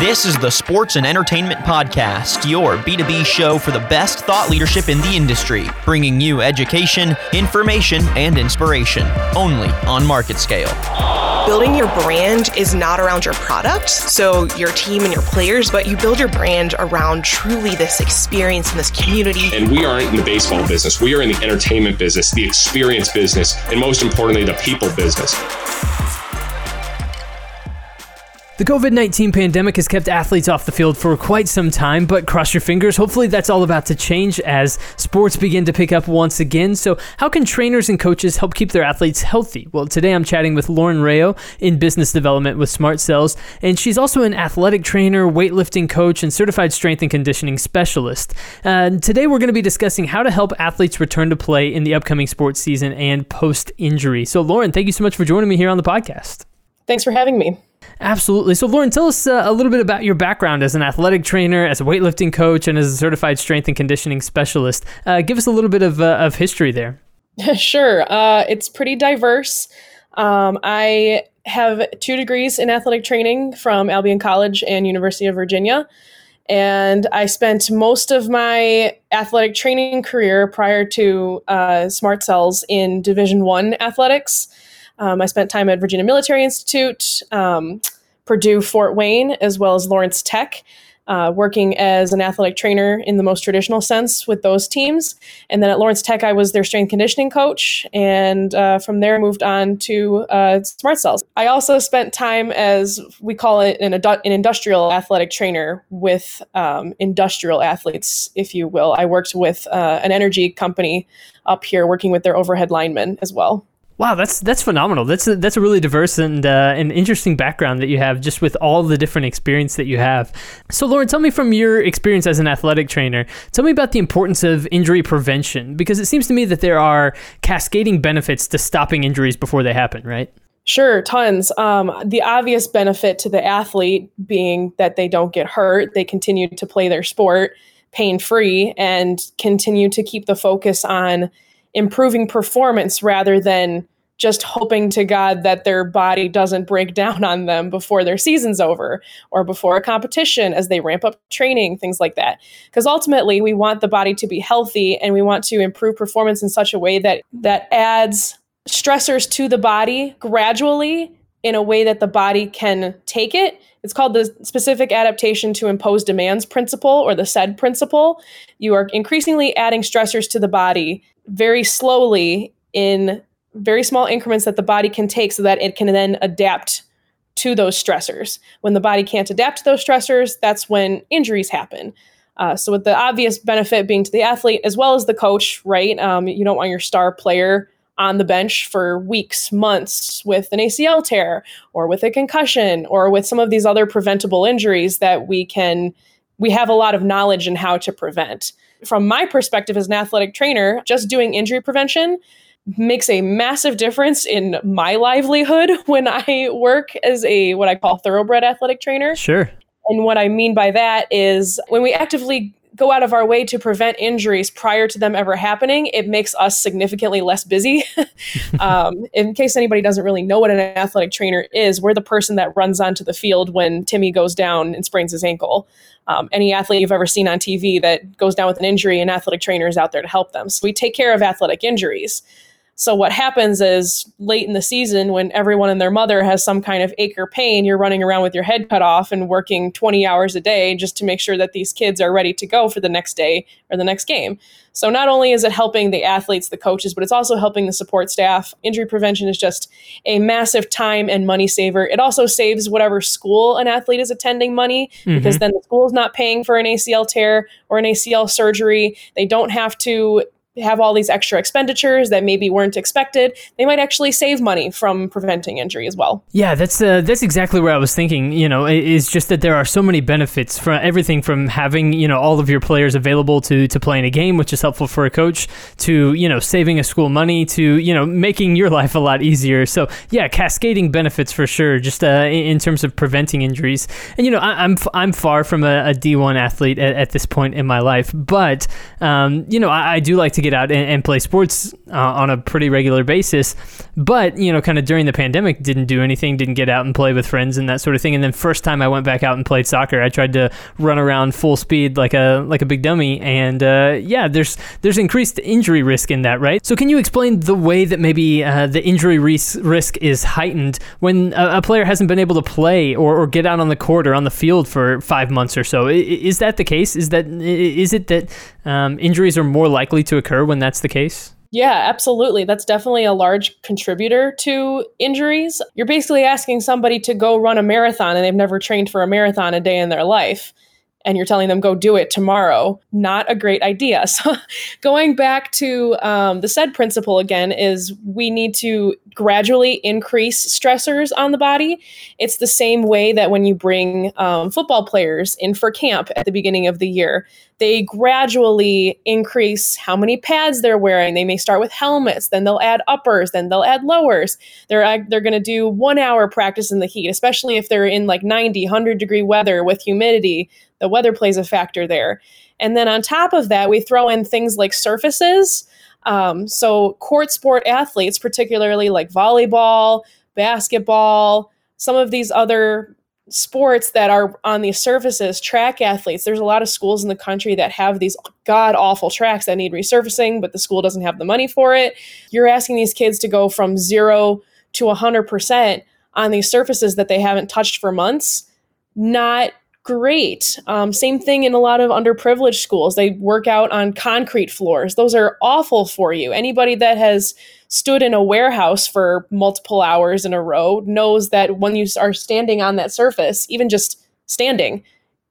This is the Sports and Entertainment Podcast, your B2B show for the best thought leadership in the industry, bringing you education, information, and inspiration, only on MarketScale. Building your brand is not around your product, so your team and your players, but you build your brand around truly this experience and this community. And we aren't in the baseball business, we are in the entertainment business, the experience business, and most importantly, the people business. The COVID 19 pandemic has kept athletes off the field for quite some time, but cross your fingers. Hopefully, that's all about to change as sports begin to pick up once again. So, how can trainers and coaches help keep their athletes healthy? Well, today I'm chatting with Lauren Rao in business development with Smart Cells, and she's also an athletic trainer, weightlifting coach, and certified strength and conditioning specialist. Uh, today, we're going to be discussing how to help athletes return to play in the upcoming sports season and post injury. So, Lauren, thank you so much for joining me here on the podcast. Thanks for having me. Absolutely. So, Lauren, tell us uh, a little bit about your background as an athletic trainer, as a weightlifting coach, and as a certified strength and conditioning specialist. Uh, give us a little bit of, uh, of history there. sure. Uh, it's pretty diverse. Um, I have two degrees in athletic training from Albion College and University of Virginia. And I spent most of my athletic training career prior to uh, Smart Cells in Division One athletics. Um, I spent time at Virginia Military Institute, um, Purdue Fort Wayne, as well as Lawrence Tech, uh, working as an athletic trainer in the most traditional sense with those teams. And then at Lawrence Tech, I was their strength conditioning coach. And uh, from there, moved on to uh, Smart Cells. I also spent time as we call it an, an industrial athletic trainer with um, industrial athletes, if you will. I worked with uh, an energy company up here, working with their overhead linemen as well. Wow, that's that's phenomenal. That's a, that's a really diverse and uh, an interesting background that you have, just with all the different experience that you have. So, Lauren, tell me from your experience as an athletic trainer, tell me about the importance of injury prevention, because it seems to me that there are cascading benefits to stopping injuries before they happen, right? Sure, tons. Um, the obvious benefit to the athlete being that they don't get hurt, they continue to play their sport pain free, and continue to keep the focus on improving performance rather than just hoping to God that their body doesn't break down on them before their season's over or before a competition as they ramp up training, things like that. Because ultimately, we want the body to be healthy and we want to improve performance in such a way that that adds stressors to the body gradually in a way that the body can take it. It's called the specific adaptation to impose demands principle or the SAID principle. You are increasingly adding stressors to the body very slowly in very small increments that the body can take so that it can then adapt to those stressors. When the body can't adapt to those stressors, that's when injuries happen. Uh, so, with the obvious benefit being to the athlete as well as the coach, right? Um, you don't want your star player on the bench for weeks, months with an ACL tear or with a concussion or with some of these other preventable injuries that we can, we have a lot of knowledge in how to prevent from my perspective as an athletic trainer, just doing injury prevention makes a massive difference in my livelihood when I work as a what I call thoroughbred athletic trainer. Sure. And what I mean by that is when we actively go out of our way to prevent injuries prior to them ever happening, it makes us significantly less busy. um, in case anybody doesn't really know what an athletic trainer is, we're the person that runs onto the field when Timmy goes down and sprains his ankle. Um, any athlete you've ever seen on TV that goes down with an injury, an athletic trainer is out there to help them. So we take care of athletic injuries. So what happens is late in the season when everyone and their mother has some kind of ache or pain, you're running around with your head cut off and working 20 hours a day just to make sure that these kids are ready to go for the next day or the next game. So not only is it helping the athletes, the coaches, but it's also helping the support staff. Injury prevention is just a massive time and money saver. It also saves whatever school an athlete is attending money mm-hmm. because then the school is not paying for an ACL tear or an ACL surgery. They don't have to have all these extra expenditures that maybe weren't expected, they might actually save money from preventing injury as well. Yeah, that's uh, that's exactly where I was thinking. You know, is just that there are so many benefits from everything from having you know all of your players available to to play in a game, which is helpful for a coach, to you know saving a school money, to you know making your life a lot easier. So yeah, cascading benefits for sure, just uh, in terms of preventing injuries. And you know, I, am I'm, I'm far from a a D1 athlete at, at, this point in my life, but um, you know, I, I do like to get out and, and play sports uh, on a pretty regular basis, but you know, kind of during the pandemic, didn't do anything, didn't get out and play with friends and that sort of thing. And then first time I went back out and played soccer, I tried to run around full speed like a like a big dummy, and uh, yeah, there's there's increased injury risk in that, right? So can you explain the way that maybe uh, the injury ris- risk is heightened when a, a, player hasn't been able to play or, or get out on the court or on the field for five months or so? Is that the case? Is that is it that um, injuries are more likely to occur when that's the case? Yeah, absolutely. That's definitely a large contributor to injuries. You're basically asking somebody to go run a marathon and they've never trained for a marathon a day in their life and you're telling them go do it tomorrow not a great idea so going back to um, the SAID principle again is we need to gradually increase stressors on the body it's the same way that when you bring um, football players in for camp at the beginning of the year they gradually increase how many pads they're wearing they may start with helmets then they'll add uppers then they'll add lowers they're they're going to do one hour practice in the heat especially if they're in like 90 100 degree weather with humidity the weather plays a factor there. And then on top of that, we throw in things like surfaces. Um, so, court sport athletes, particularly like volleyball, basketball, some of these other sports that are on these surfaces, track athletes, there's a lot of schools in the country that have these god awful tracks that need resurfacing, but the school doesn't have the money for it. You're asking these kids to go from zero to 100% on these surfaces that they haven't touched for months. Not great. Um, same thing in a lot of underprivileged schools. They work out on concrete floors. Those are awful for you. Anybody that has stood in a warehouse for multiple hours in a row knows that when you are standing on that surface, even just standing,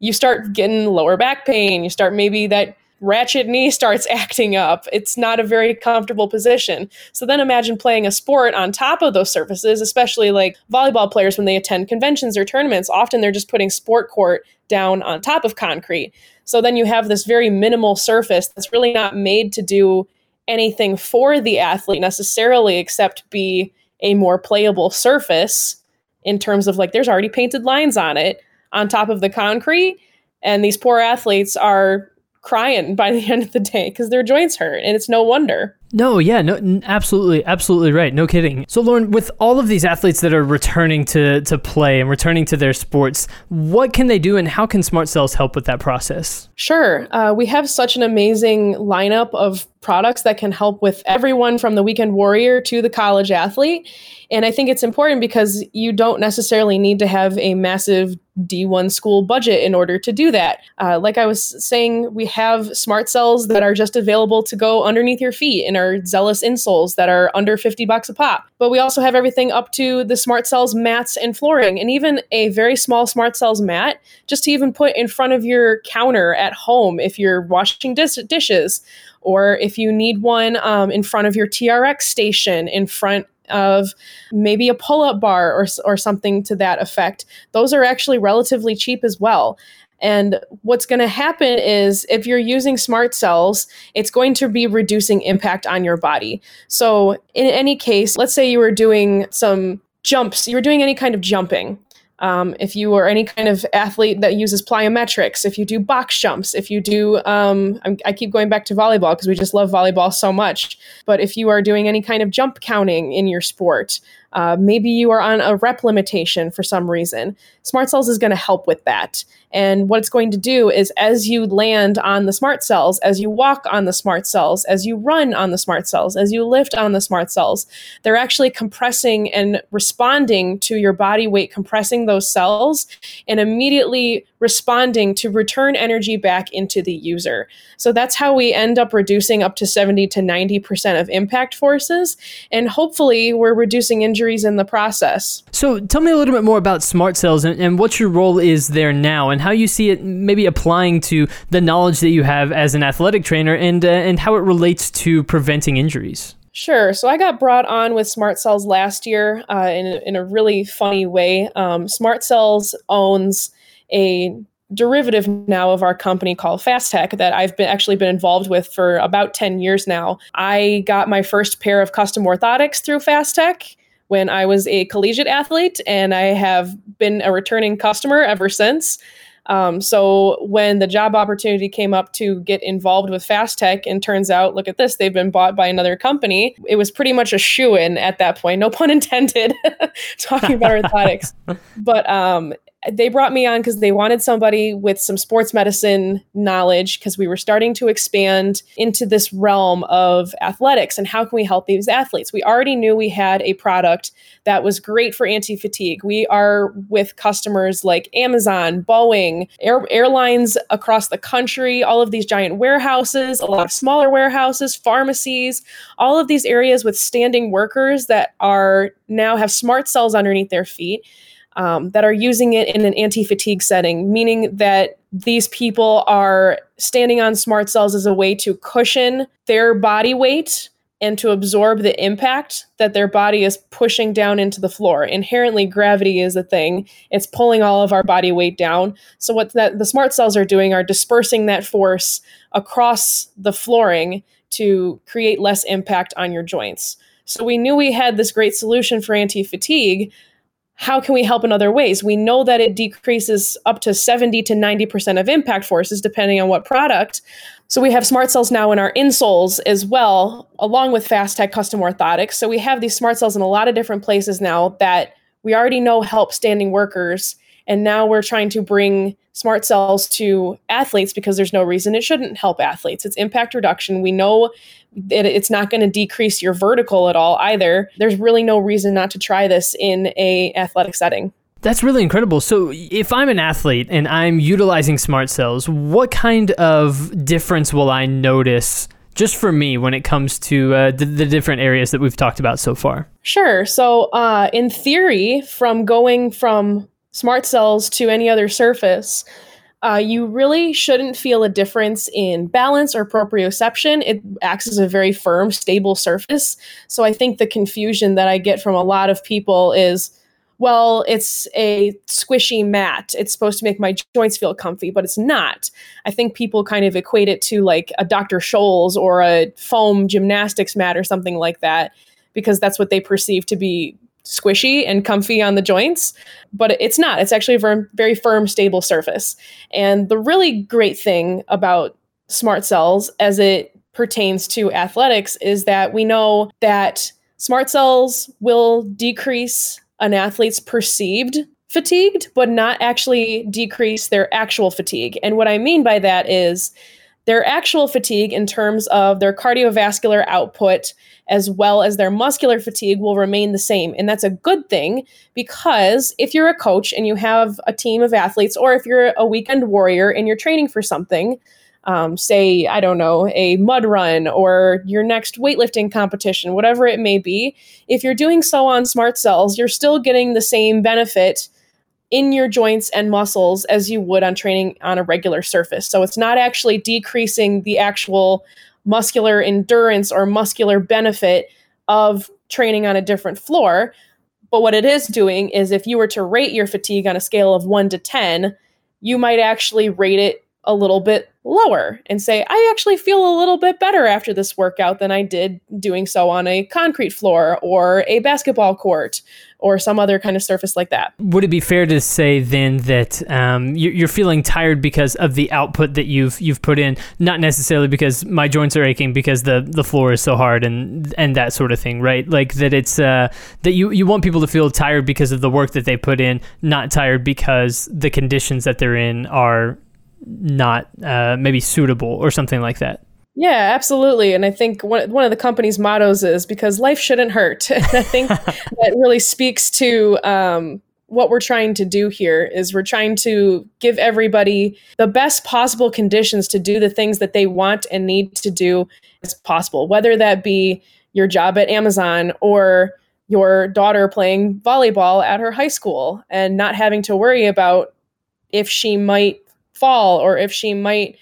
you start getting lower back pain. You start maybe that ratchet knee starts acting up. It's not a very comfortable position. So then imagine playing a sport on top of those surfaces, especially like volleyball players when they attend conventions or tournaments. Often they're just putting sport court down on top of concrete. So then you have this very minimal surface that's really not made to do anything for the athlete necessarily except be a more playable surface in terms of like there's already painted lines on it on top of the concrete and these poor athletes are crying by the end of the day because their joints hurt, and it's no wonder. No, yeah, no, absolutely, absolutely right. No kidding. So, Lauren, with all of these athletes that are returning to to play and returning to their sports, what can they do, and how can Smart Cells help with that process? Sure, uh, we have such an amazing lineup of products that can help with everyone from the weekend warrior to the college athlete. And I think it's important because you don't necessarily need to have a massive D1 school budget in order to do that. Uh, like I was saying, we have smart cells that are just available to go underneath your feet in our zealous insoles that are under 50 bucks a pop. But we also have everything up to the smart cells mats and flooring, and even a very small smart cells mat just to even put in front of your counter at home if you're washing dis- dishes or if you need one um, in front of your TRX station, in front of maybe a pull up bar or, or something to that effect. Those are actually relatively cheap as well. And what's going to happen is if you're using smart cells, it's going to be reducing impact on your body. So, in any case, let's say you were doing some jumps, you were doing any kind of jumping. Um, if you are any kind of athlete that uses plyometrics, if you do box jumps, if you do, um, i keep going back to volleyball because we just love volleyball so much. But if you are doing any kind of jump counting in your sport, uh, maybe you are on a rep limitation for some reason. Smart Cells is going to help with that. And what it's going to do is as you land on the smart cells, as you walk on the smart cells, as you run on the smart cells, as you lift on the smart cells, they're actually compressing and responding to your body weight, compressing those cells and immediately responding to return energy back into the user. So that's how we end up reducing up to 70 to 90% of impact forces. And hopefully, we're reducing injuries in the process. So tell me a little bit more about smart cells and, and what your role is there now and how you see it maybe applying to the knowledge that you have as an athletic trainer and, uh, and how it relates to preventing injuries. Sure. So I got brought on with Smart Cells last year uh, in, in a really funny way. Um, Smart Cells owns a derivative now of our company called FastTech that I've been actually been involved with for about 10 years now. I got my first pair of custom orthotics through FastTech when I was a collegiate athlete, and I have been a returning customer ever since. Um, so when the job opportunity came up to get involved with Fast Tech, and turns out, look at this, they've been bought by another company. It was pretty much a shoe in at that point. No pun intended. talking about orthotics, but um, they brought me on because they wanted somebody with some sports medicine knowledge because we were starting to expand into this realm of athletics and how can we help these athletes. We already knew we had a product that was great for anti fatigue. We are with customers like Amazon, Boeing, air, airlines across the country, all of these giant warehouses, a lot of smaller warehouses, pharmacies, all of these areas with standing workers that are now have smart cells underneath their feet um, that are using it in an anti fatigue setting, meaning that these people are standing on smart cells as a way to cushion their body weight and to absorb the impact that their body is pushing down into the floor. Inherently, gravity is a thing. It's pulling all of our body weight down. So what that the smart cells are doing are dispersing that force across the flooring to create less impact on your joints. So we knew we had this great solution for anti-fatigue, how can we help in other ways? We know that it decreases up to 70 to 90% of impact forces depending on what product. So we have smart cells now in our insoles as well, along with Fast Tech custom orthotics. So we have these smart cells in a lot of different places now that we already know help standing workers. And now we're trying to bring smart cells to athletes because there's no reason it shouldn't help athletes. It's impact reduction. We know it, it's not going to decrease your vertical at all either. There's really no reason not to try this in a athletic setting. That's really incredible. So, if I'm an athlete and I'm utilizing smart cells, what kind of difference will I notice just for me when it comes to uh, the, the, different areas that we've talked about so far? Sure. So, uh, in theory, from going from smart cells to any other surface, uh, you really shouldn't feel a difference in balance or proprioception. It acts as a very firm, stable surface. So I think the confusion that I get from a lot of people is, well, it's a squishy mat. It's supposed to make my joints feel comfy, but it's not. I think people kind of equate it to like a Dr. Scholl's or a foam gymnastics mat or something like that because that's what they perceive to be squishy and comfy on the joints, but it's not. It's actually a very, very firm, stable surface. And the really great thing about smart cells as it pertains to athletics is that we know that smart cells will decrease an athlete's perceived fatigued, but not actually decrease their actual fatigue. And what I mean by that is their actual fatigue in terms of their cardiovascular output as well as their muscular fatigue will remain the same. And that's a good thing because if you're a coach and you have a team of athletes, or if you're a weekend warrior and you're training for something, um, say, I don't know, a mud run or your next weightlifting competition, whatever it may be, if you're doing so on smart cells, you're still getting the same benefit in your joints and muscles as you would on training on a regular surface. So it's not actually decreasing the actual muscular endurance or muscular benefit of training on a different floor. But what it is doing is if you were to rate your fatigue on a scale of one to 10, you might actually rate it a little bit lower and say, I actually feel a little bit better after this workout than I did doing so on a concrete floor or a basketball court or some other kind of surface like that. Would it be fair to say then that um, you're feeling tired because of the output that you've you've put in, not necessarily because my joints are aching because the, the floor is so hard and and that sort of thing, right? Like that it's uh, that you you want people to feel tired because of the work that they put in, not tired because the conditions that they're in are not uh, maybe suitable or something like that. Yeah, absolutely. And I think one, one of the company's mottos is because life shouldn't hurt. I think that really speaks to um, what we're trying to do here is we're trying to give everybody the best possible conditions to do the things that they want and need to do as possible, whether that be your job at Amazon or your daughter playing volleyball at her high school and not having to worry about if she might fall or if she might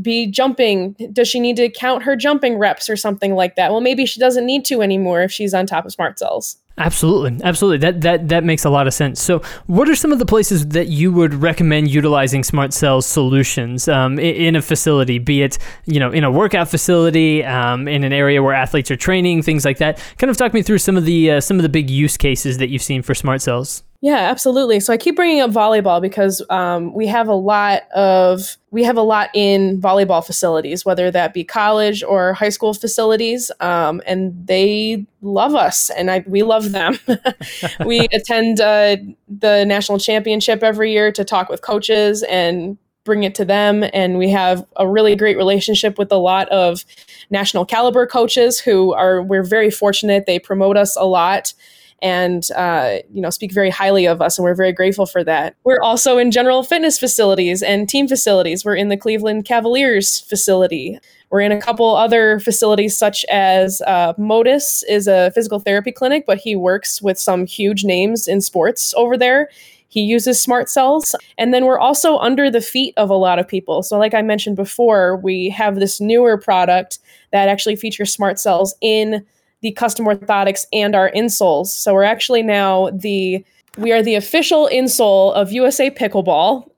be jumping. Does she need to count her jumping reps or something like that? Well maybe she doesn't need to anymore if she's on top of smart cells. Absolutely. Absolutely. That that that makes a lot of sense. So what are some of the places that you would recommend utilizing smart cells solutions um, in a facility be it you know in a workout facility um, in an area where athletes are training things like that? Kind of talk me through some of the uh, some of the big use cases that you've seen for smart cells Yeah, absolutely. So I keep bringing up volleyball because um, we have a lot of we have a lot in volleyball facilities, whether that be college or high school facilities, um, and they love us, and I, we love them. we attend uh, the national championship every year to talk with coaches and bring it to them, and we have a really great relationship with a lot of national caliber coaches who are. We're very fortunate; they promote us a lot and uh, you know speak very highly of us and we're very grateful for that we're also in general fitness facilities and team facilities we're in the cleveland cavaliers facility we're in a couple other facilities such as uh, modus is a physical therapy clinic but he works with some huge names in sports over there he uses smart cells. And then we're also under the feet of a lot of people. So, like I mentioned before, we have this newer product that actually features smart cells in the custom orthotics and our insoles. So we're actually now the we are the official insole of USA Pickleball.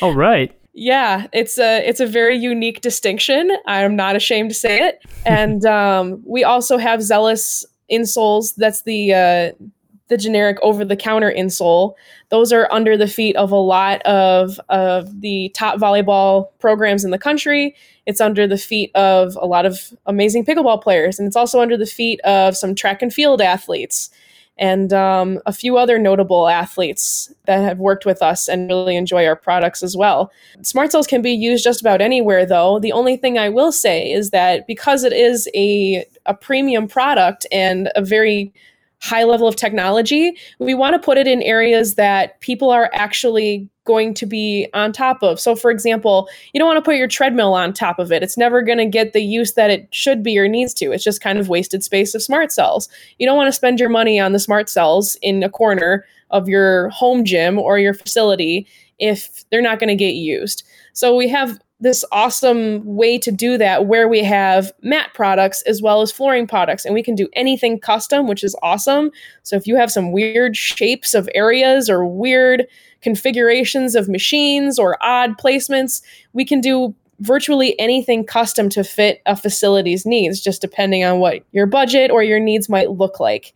All right. Yeah, it's a it's a very unique distinction. I'm not ashamed to say it. And um, we also have Zealous insoles. That's the uh, the generic over the counter insole. Those are under the feet of a lot of of the top volleyball programs in the country. It's under the feet of a lot of amazing pickleball players, and it's also under the feet of some track and field athletes and um, a few other notable athletes that have worked with us and really enjoy our products as well. Smart cells can be used just about anywhere, though. The only thing I will say is that because it is a, a premium product and a very high level of technology, we want to put it in areas that people are actually going to be on top of. So, for example, you don't want to put your treadmill on top of it. It's never going to get the use that it should be or needs to. It's just kind of wasted space of smart cells. You don't want to spend your money on the smart cells in a corner of your home gym or your facility if they're not going to get used. So, we have this awesome way to do that where we have mat products as well as flooring products and we can do anything custom which is awesome so if you have some weird shapes of areas or weird configurations of machines or odd placements we can do virtually anything custom to fit a facility's needs just depending on what your budget or your needs might look like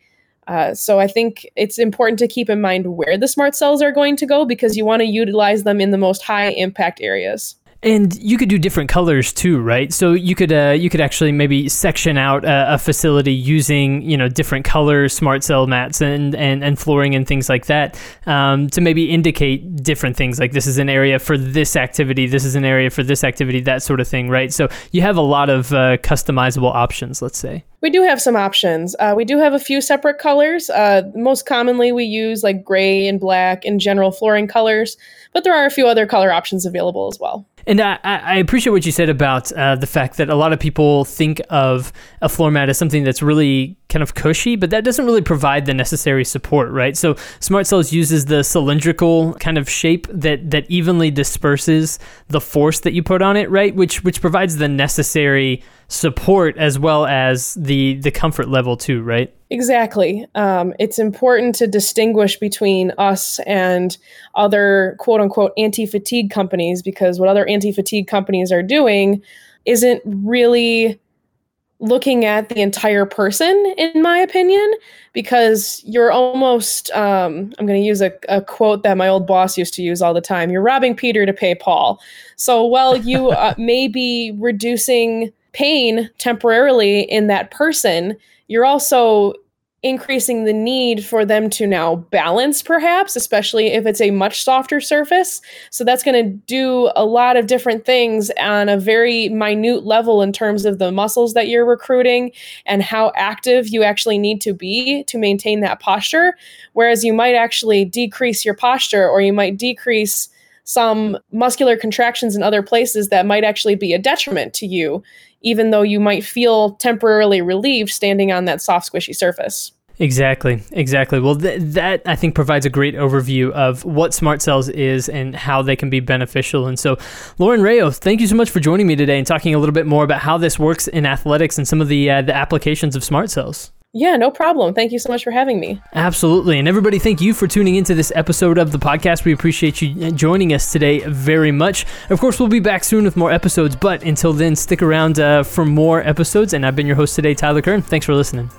uh, so I think it's important to keep in mind where the smart cells are going to go because you want to utilize them in the most high impact areas. And you could do different colors too, right? So you could uh, you could actually maybe section out a, a, facility using you know different colors, smart cell mats and and, and flooring and things like that um, to maybe indicate different things like this is an area for this activity, this is an area for this activity, that sort of thing, right? So you have a lot of uh, customizable options, let's say. We do have some options. Uh, we do have a few separate colors. Uh, most commonly, we use like gray and black and general flooring colors, but there are a few other color options available as well. And I, I appreciate what you said about uh, the fact that a lot of people think of a floor mat as something that's really kind of cushy, but that doesn't really provide the necessary support, right? So Smart Cells uses the cylindrical kind of shape that that evenly disperses the force that you put on it, right? Which which provides the necessary support as well as the the comfort level too, right? Exactly. Um, it's important to distinguish between us and other quote unquote anti fatigue companies because what other anti fatigue companies are doing isn't really looking at the entire person, in my opinion, because you're almost, um, I'm going to use a, a, quote that my old boss used to use all the time you're robbing Peter to pay Paul. So while you uh, may be reducing pain temporarily in that person, you're also increasing the need for them to now balance perhaps especially if it's a much softer surface. So that's going to do a lot of different things on a very minute level in terms of the muscles that you're recruiting and how active you actually need to be to maintain that posture. Whereas you might actually decrease your posture or you might decrease some muscular contractions in other places that might actually be a detriment to you even though you might feel temporarily relieved standing on that soft, squishy surface. Exactly, exactly. Well, th- that I think provides a great overview of what Smart Cells is and how they can be beneficial. And so, Lauren Rao, thank you so much for joining me today and talking a little bit more about how this works in athletics and some of the uh, the applications of Smart Cells. Yeah, no problem. Thank you so much for having me. Absolutely. And everybody, thank you for tuning into this episode of the podcast. We appreciate you joining us today very much. Of course, we'll be back soon with more episodes, but until then, stick around uh, for more episodes. And I've been your host today, Tyler Kern. Thanks for listening.